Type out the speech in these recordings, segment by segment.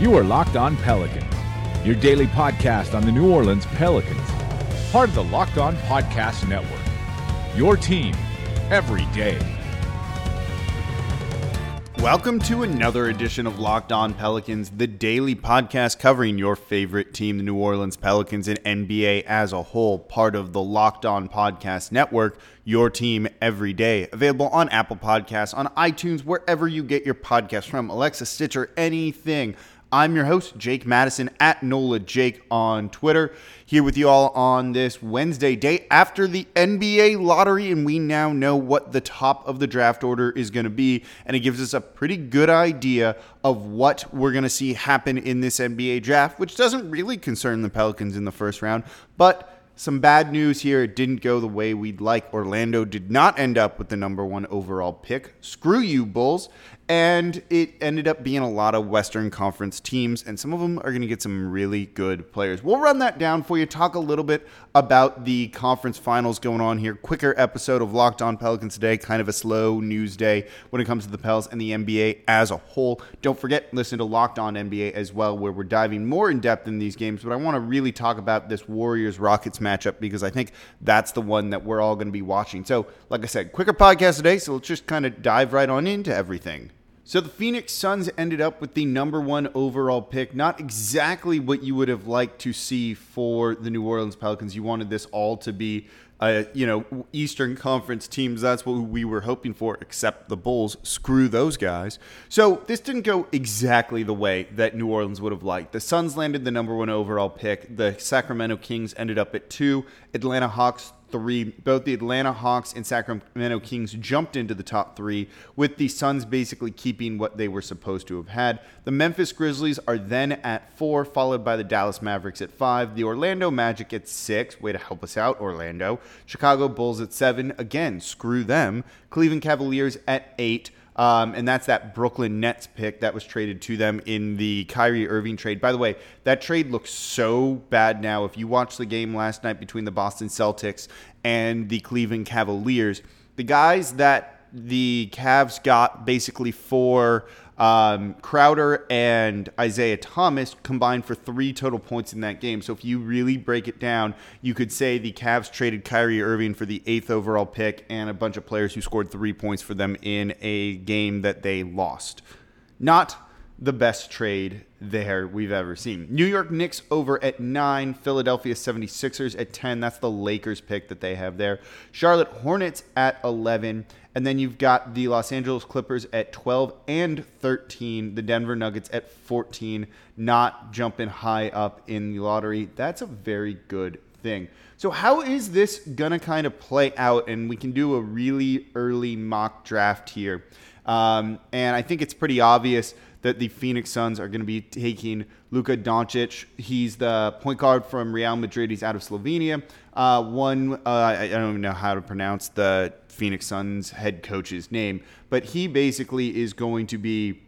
You are Locked On Pelicans, your daily podcast on the New Orleans Pelicans, part of the Locked On Podcast Network. Your team every day. Welcome to another edition of Locked On Pelicans, the daily podcast covering your favorite team, the New Orleans Pelicans, and NBA as a whole, part of the Locked On Podcast Network, your team every day. Available on Apple Podcasts, on iTunes, wherever you get your podcasts from, Alexa, Stitcher, anything. I'm your host, Jake Madison, at NOLA Jake on Twitter, here with you all on this Wednesday, day after the NBA lottery, and we now know what the top of the draft order is going to be, and it gives us a pretty good idea of what we're going to see happen in this NBA draft, which doesn't really concern the Pelicans in the first round, but some bad news here. It didn't go the way we'd like. Orlando did not end up with the number one overall pick. Screw you, Bulls. And it ended up being a lot of Western Conference teams, and some of them are going to get some really good players. We'll run that down for you, talk a little bit about the conference finals going on here. Quicker episode of Locked On Pelicans today, kind of a slow news day when it comes to the Pels and the NBA as a whole. Don't forget, listen to Locked On NBA as well, where we're diving more in depth in these games. But I want to really talk about this Warriors Rockets matchup because I think that's the one that we're all going to be watching. So, like I said, quicker podcast today, so let's just kind of dive right on into everything. So the Phoenix Suns ended up with the number one overall pick. Not exactly what you would have liked to see for the New Orleans Pelicans. You wanted this all to be, uh, you know, Eastern Conference teams. That's what we were hoping for, except the Bulls. Screw those guys. So this didn't go exactly the way that New Orleans would have liked. The Suns landed the number one overall pick. The Sacramento Kings ended up at two. Atlanta Hawks three. Both the Atlanta Hawks and Sacramento Kings jumped into the top three, with the Suns basically keeping what they were supposed to have had. The Memphis Grizzlies are then at four, followed by the Dallas Mavericks at five. The Orlando Magic at six. Way to help us out, Orlando. Chicago Bulls at seven. Again, screw them. Cleveland Cavaliers at eight. Um, and that's that Brooklyn Nets pick that was traded to them in the Kyrie Irving trade. By the way, that trade looks so bad now. If you watched the game last night between the Boston Celtics and the Cleveland Cavaliers, the guys that the Cavs got basically for um, Crowder and Isaiah Thomas combined for three total points in that game. So if you really break it down, you could say the Cavs traded Kyrie Irving for the eighth overall pick and a bunch of players who scored three points for them in a game that they lost. Not the best trade there we've ever seen. New York Knicks over at 9, Philadelphia 76ers at 10. That's the Lakers pick that they have there. Charlotte Hornets at 11. And then you've got the Los Angeles Clippers at 12 and 13, the Denver Nuggets at 14, not jumping high up in the lottery. That's a very good thing. So, how is this going to kind of play out? And we can do a really early mock draft here. Um, and I think it's pretty obvious that the Phoenix Suns are going to be taking Luka Doncic. He's the point guard from Real Madrid. He's out of Slovenia. Uh, one, uh, I don't even know how to pronounce the Phoenix Suns head coach's name, but he basically is going to be.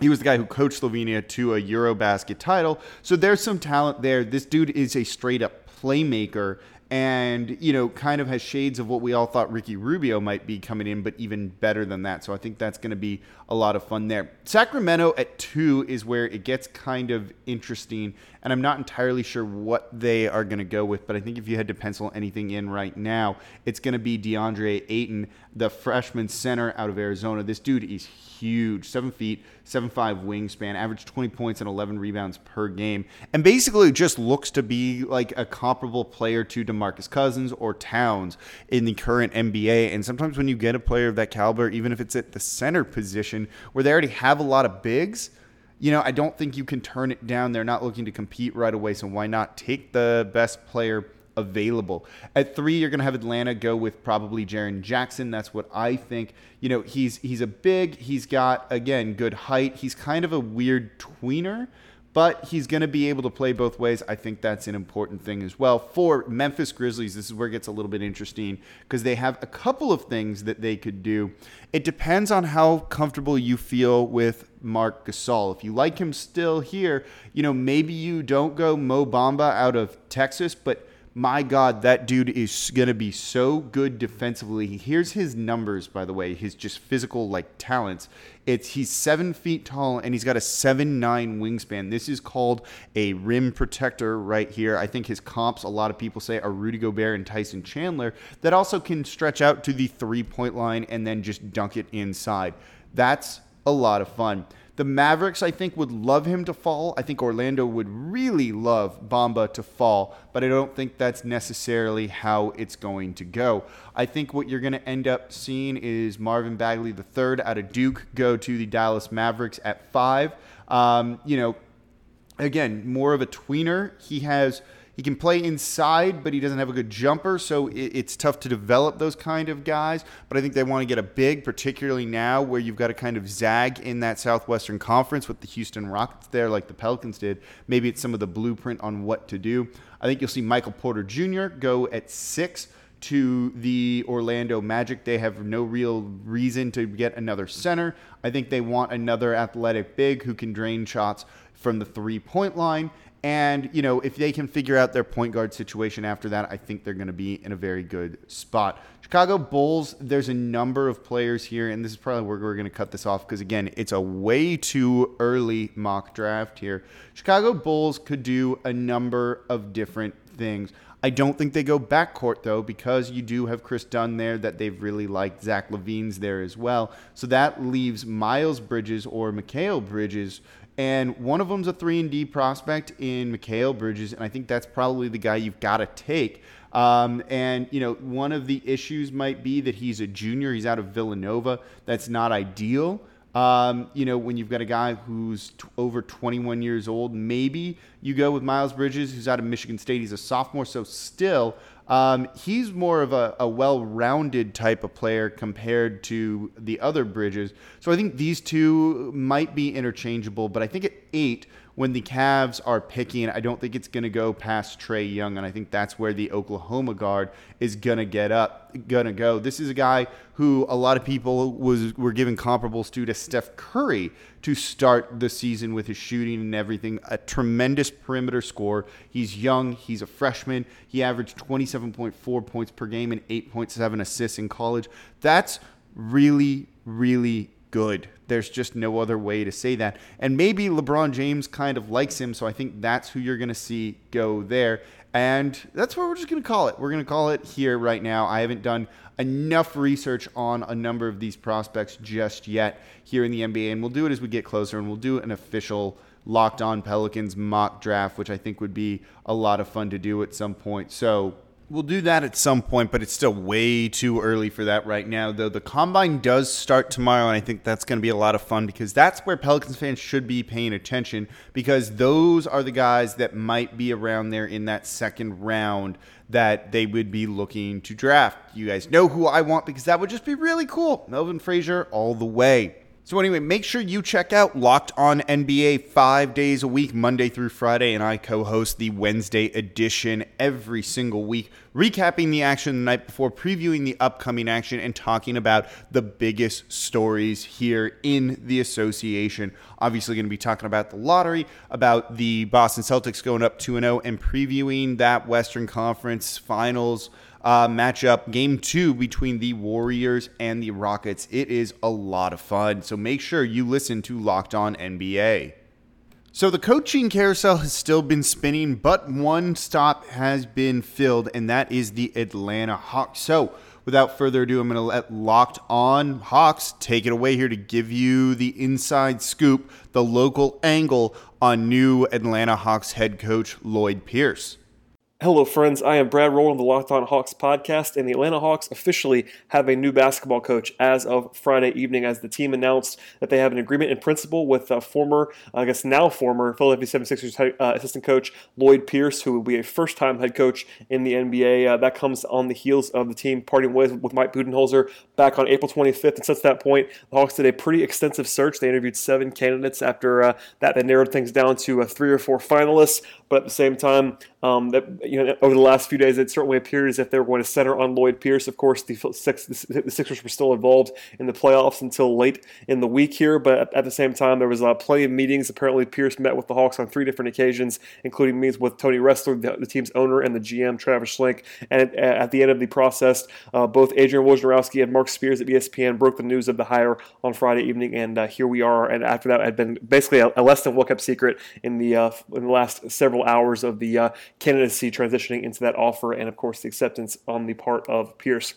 He was the guy who coached Slovenia to a Eurobasket title. So there's some talent there. This dude is a straight up playmaker and you know kind of has shades of what we all thought Ricky Rubio might be coming in but even better than that. So I think that's going to be a lot of fun there. Sacramento at 2 is where it gets kind of interesting and I'm not entirely sure what they are going to go with but I think if you had to pencil anything in right now it's going to be DeAndre Ayton the freshman center out of Arizona this dude is huge 7 feet seven five wingspan average 20 points and 11 rebounds per game and basically just looks to be like a comparable player to DeMarcus Cousins or Towns in the current NBA. And sometimes when you get a player of that caliber, even if it's at the center position where they already have a lot of bigs, you know, I don't think you can turn it down. They're not looking to compete right away. So why not take the best player available? At three, you're going to have Atlanta go with probably Jaren Jackson. That's what I think. You know, he's he's a big. He's got again good height. He's kind of a weird tweener but he's going to be able to play both ways. I think that's an important thing as well. For Memphis Grizzlies, this is where it gets a little bit interesting because they have a couple of things that they could do. It depends on how comfortable you feel with Marc Gasol. If you like him still here, you know, maybe you don't go Mo Bamba out of Texas, but my God, that dude is going to be so good defensively. Here's his numbers, by the way, his just physical like talents. It's he's seven feet tall and he's got a seven nine wingspan. This is called a rim protector right here. I think his comps, a lot of people say, are Rudy Gobert and Tyson Chandler that also can stretch out to the three point line and then just dunk it inside. That's a lot of fun. The Mavericks, I think, would love him to fall. I think Orlando would really love Bamba to fall, but I don't think that's necessarily how it's going to go. I think what you're going to end up seeing is Marvin Bagley III out of Duke go to the Dallas Mavericks at five. Um, you know, again, more of a tweener. He has he can play inside, but he doesn't have a good jumper, so it's tough to develop those kind of guys. But I think they want to get a big, particularly now where you've got to kind of zag in that Southwestern Conference with the Houston Rockets there, like the Pelicans did. Maybe it's some of the blueprint on what to do. I think you'll see Michael Porter Jr. go at six to the Orlando Magic. They have no real reason to get another center. I think they want another athletic big who can drain shots from the three point line. And, you know, if they can figure out their point guard situation after that, I think they're going to be in a very good spot. Chicago Bulls, there's a number of players here, and this is probably where we're going to cut this off because, again, it's a way too early mock draft here. Chicago Bulls could do a number of different things. I don't think they go backcourt though, because you do have Kris Dunn there that they've really liked. Zach LaVine's there as well. So that leaves Miles Bridges or Mikal Bridges and one of them's a 3 and D prospect in Mikal Bridges, and I think that's probably the guy you've got to take. Um, and you know, one of the issues might be that he's a junior. He's out of Villanova. That's not ideal. Um, you know, when you've got a guy who's t- over 21 years old, maybe you go with Miles Bridges, who's out of Michigan State. He's a sophomore, so still um, he's more of a, a well rounded type of player compared to the other Bridges. So I think these two might be interchangeable, but I think at eight, when the Cavs are picking, I don't think it's going to go past Trae Young, and I think that's where the Oklahoma guard is going to get up, going to go. This is a guy who a lot of people was were giving comparables to to Steph Curry to start the season with his shooting and everything. A tremendous perimeter score. He's young. He's a freshman. He averaged 27.4 points per game and 8.7 assists in college. That's really, really good. There's just no other way to say that. And maybe LeBron James kind of likes him, so I think that's who you're going to see go there. And that's what we're just going to call it. We're going to call it here right now. I haven't done enough research on a number of these prospects just yet here in the NBA, and we'll do it as we get closer, and we'll do an official Locked On Pelicans mock draft, which I think would be a lot of fun to do at some point. So We'll do that at some point, but it's still way too early for that right now. Though the combine does start tomorrow, and I think that's going to be a lot of fun because that's where Pelicans fans should be paying attention because those are the guys that might be around there in that second round that they would be looking to draft. You guys know who I want because that would just be really cool. Melvin Frazier all the way. So, anyway, make sure you check out Locked On NBA five days a week, Monday through Friday, and I co host the Wednesday edition every single week, recapping the action the night before, previewing the upcoming action, and talking about the biggest stories here in the association. Obviously, going to be talking about the lottery, about the Boston Celtics going up 2 0, and previewing that Western Conference finals uh, matchup, game two between the Warriors and the Rockets. It is a lot of fun. So make sure you listen to Locked On NBA. So the coaching carousel has still been spinning, but one stop has been filled, and that is the Atlanta Hawks. So without further ado, I'm going to let Locked On Hawks take it away here to give you the inside scoop, the local angle on new Atlanta Hawks head coach Lloyd Pierce. Hello, friends. I am Brad Rowland the Locked On Hawks podcast, and the Atlanta Hawks officially have a new basketball coach as of Friday evening, as the team announced that they have an agreement in principle with uh, former, I guess now former Philadelphia 76ers uh, assistant coach Lloyd Pierce, who will be a first time head coach in the NBA. Uh, that comes on the heels of the team parting ways with Mike Budenholzer back on April 25th. And since that point, the Hawks did a pretty extensive search. They interviewed seven candidates. After uh, that, they narrowed things down to uh, three or four finalists. But at the same time, Um, that you know, over the last few days, it certainly appeared as if they were going to center on Lloyd Pierce. Of course, the, six, the Sixers were still involved in the playoffs until late in the week here, but at, at the same time, there was uh, plenty of meetings. Apparently, Pierce met with the Hawks on three different occasions, including meetings with Tony Ressler, the, the team's owner, and the GM Travis Schlenk. And at the end of the process, uh, both Adrian Wojnarowski and Marc Spears at ESPN broke the news of the hire on Friday evening, and uh, here we are. And after that, had been basically a, a less than well kept secret in the uh, in the last several hours of the uh, candidacy transitioning into that offer, and of course the acceptance on the part of Pierce.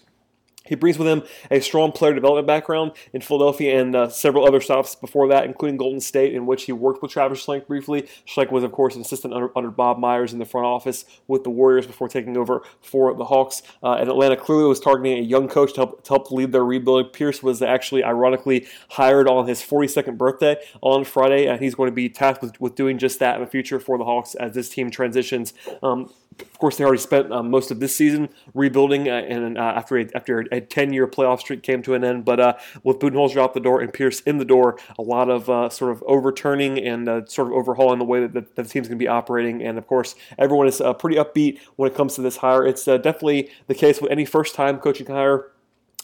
He brings with him a strong player development background in Philadelphia and uh, several other stops before that, including Golden State, in which he worked with Travis Schlenk briefly. Schlenk was, of course, an assistant under, under Bob Myers in the front office with the Warriors before taking over for the Hawks. Uh, and Atlanta clearly was targeting a young coach to help, to help lead their rebuilding. Pierce was actually, ironically, hired on his 42nd birthday on Friday, and he's going to be tasked with, with doing just that in the future for the Hawks as this team transitions. Um, of course, they already spent uh, most of this season rebuilding, uh, and uh, after a, after a 10 year playoff streak came to an end. But uh, with Budenholzer out the door and Pierce in the door, a lot of uh, sort of overturning and uh, sort of overhauling the way that the, that the team's going to be operating. And of course, everyone is pretty upbeat when it comes to this hire. It's definitely the case with any first time coaching hire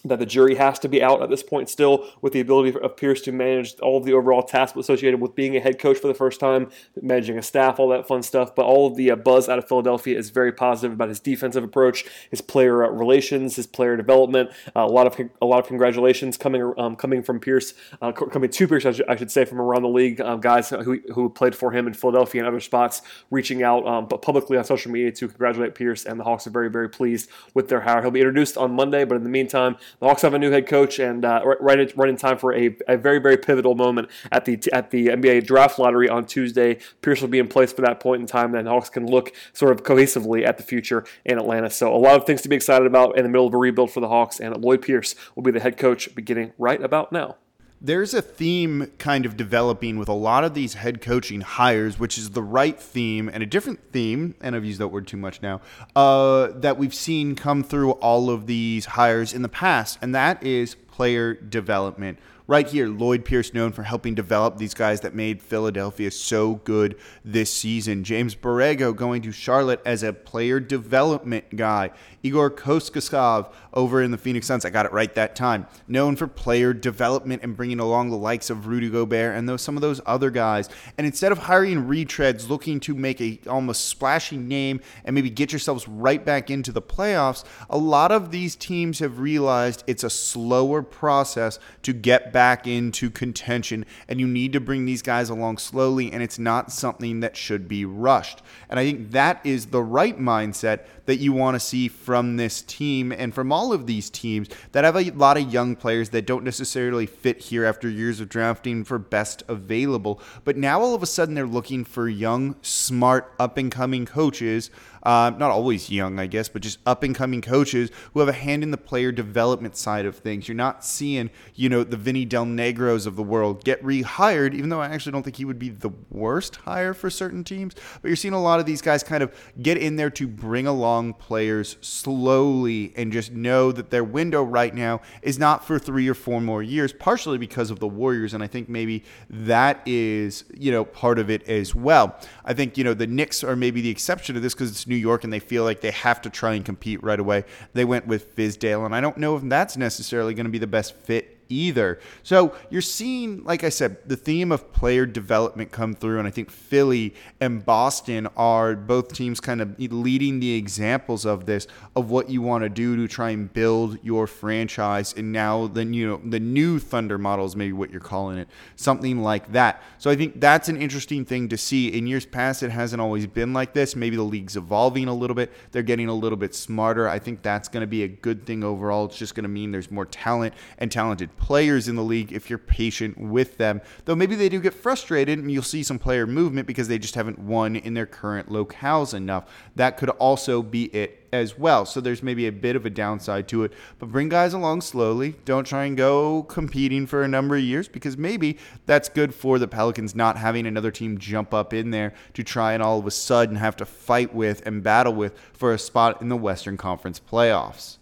that the jury has to be out at this point still with the ability of Pierce to manage all of the overall tasks associated with being a head coach for the first time, managing a staff, all that fun stuff. But all of the uh, buzz out of Philadelphia is very positive about his defensive approach, his player uh, relations, his player development. Uh, a lot of a lot of congratulations coming um, coming from Pierce, uh, coming to Pierce, I should, I should, say, from around the league. Um, guys who, who played for him in Philadelphia and other spots, reaching out um, but publicly on social media to congratulate Pierce, and the Hawks are very very pleased with their hire. He'll be introduced on Monday, but in the meantime, the Hawks have a new head coach, and uh, right, in, right in time for a, a very very pivotal moment at the at the NBA draft lottery on Tuesday. Pierce will be in place for that point in time, and Hawks can look sort of cohesively at the future in Atlanta. So a lot of things to be excited about in the middle of a rebuild for the Hawks, and Lloyd Pierce will be the head coach beginning right about now there's a theme kind of developing with a lot of these head coaching hires, which is the right theme and a different theme, and I've used that word too much now, uh, that we've seen come through all of these hires in the past, and that is player development right here, Lloyd Pierce known for helping develop these guys that made Philadelphia so good this season. James Borrego going to Charlotte as a player development guy. Igor Kokoskov over in the Phoenix Suns, I got it right that time, known for player development and bringing along the likes of Rudy Gobert and those some of those other guys. And instead of hiring retreads looking to make a almost splashy name and maybe get yourselves right back into the playoffs, a lot of these teams have realized it's a slower process to get back into contention, and you need to bring these guys along slowly, and it's not something that should be rushed. And I think that is the right mindset that you want to see from this team and from all of these teams that have a lot of young players that don't necessarily fit here after years of drafting for best available. But now all of a sudden they're looking for young, smart, up and coming coaches uh, not always young, I guess, but just up and coming coaches who have a hand in the player development side of things. You're not seeing, you know, the Vinny Del Negros of the world get rehired, even though I actually don't think he would be the worst hire for certain teams. But you're seeing a lot of these guys kind of get in there to bring along players slowly and just know that their window right now is not for three or four more years, partially because of the Warriors. And I think maybe that is, you know, part of it as well. I think, you know, the Knicks are maybe the exception to this because it's New York and they feel like they have to try and compete right away. They went with Fizdale, and I don't know if that's necessarily going to be the best fit either. So you're seeing, like I said, the theme of player development come through, and I think Philly and Boston are both teams kind of leading the examples of this of what you want to do to try and build your franchise. And now the you know the new Thunder model is maybe what you're calling it, something like that. So I think that's an interesting thing to see. In years past, it hasn't always been like this. Maybe the league's evolving a little bit. They're getting a little bit smarter. I think that's going to be a good thing overall. It's just going to mean there's more talent and talented players in the league if you're patient with them. Though maybe they do get frustrated and you'll see some player movement because they just haven't won in their current locales enough. That could also be it as well. So there's maybe a bit of a downside to it. But bring guys along slowly. Don't try and go competing for a number of years because maybe that's good for the Pelicans not having another team jump up in there to try and all of a sudden have to fight with and battle with for a spot in the Western Conference playoffs.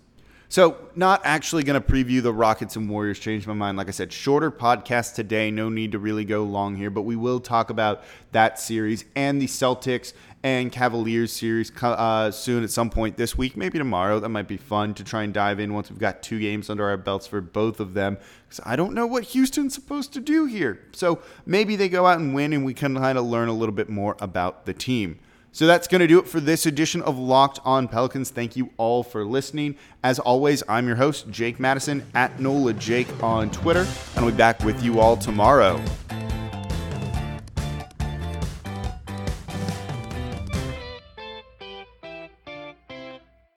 So, not actually going to preview the Rockets and Warriors. Changed my mind. Like I said, shorter podcast today. No need to really go long here, but we will talk about that series and the Celtics and Cavaliers series uh, soon at some point this week, maybe tomorrow. That might be fun to try and dive in once we've got two games under our belts for both of them. Because I don't know what Houston's supposed to do here. So maybe they go out and win, and we can kind of learn a little bit more about the team. So that's going to do it for this edition of Locked On Pelicans. Thank you all for listening. As always, I'm your host, Jake Madison, at NOLA Jake on Twitter, and I'll be back with you all tomorrow.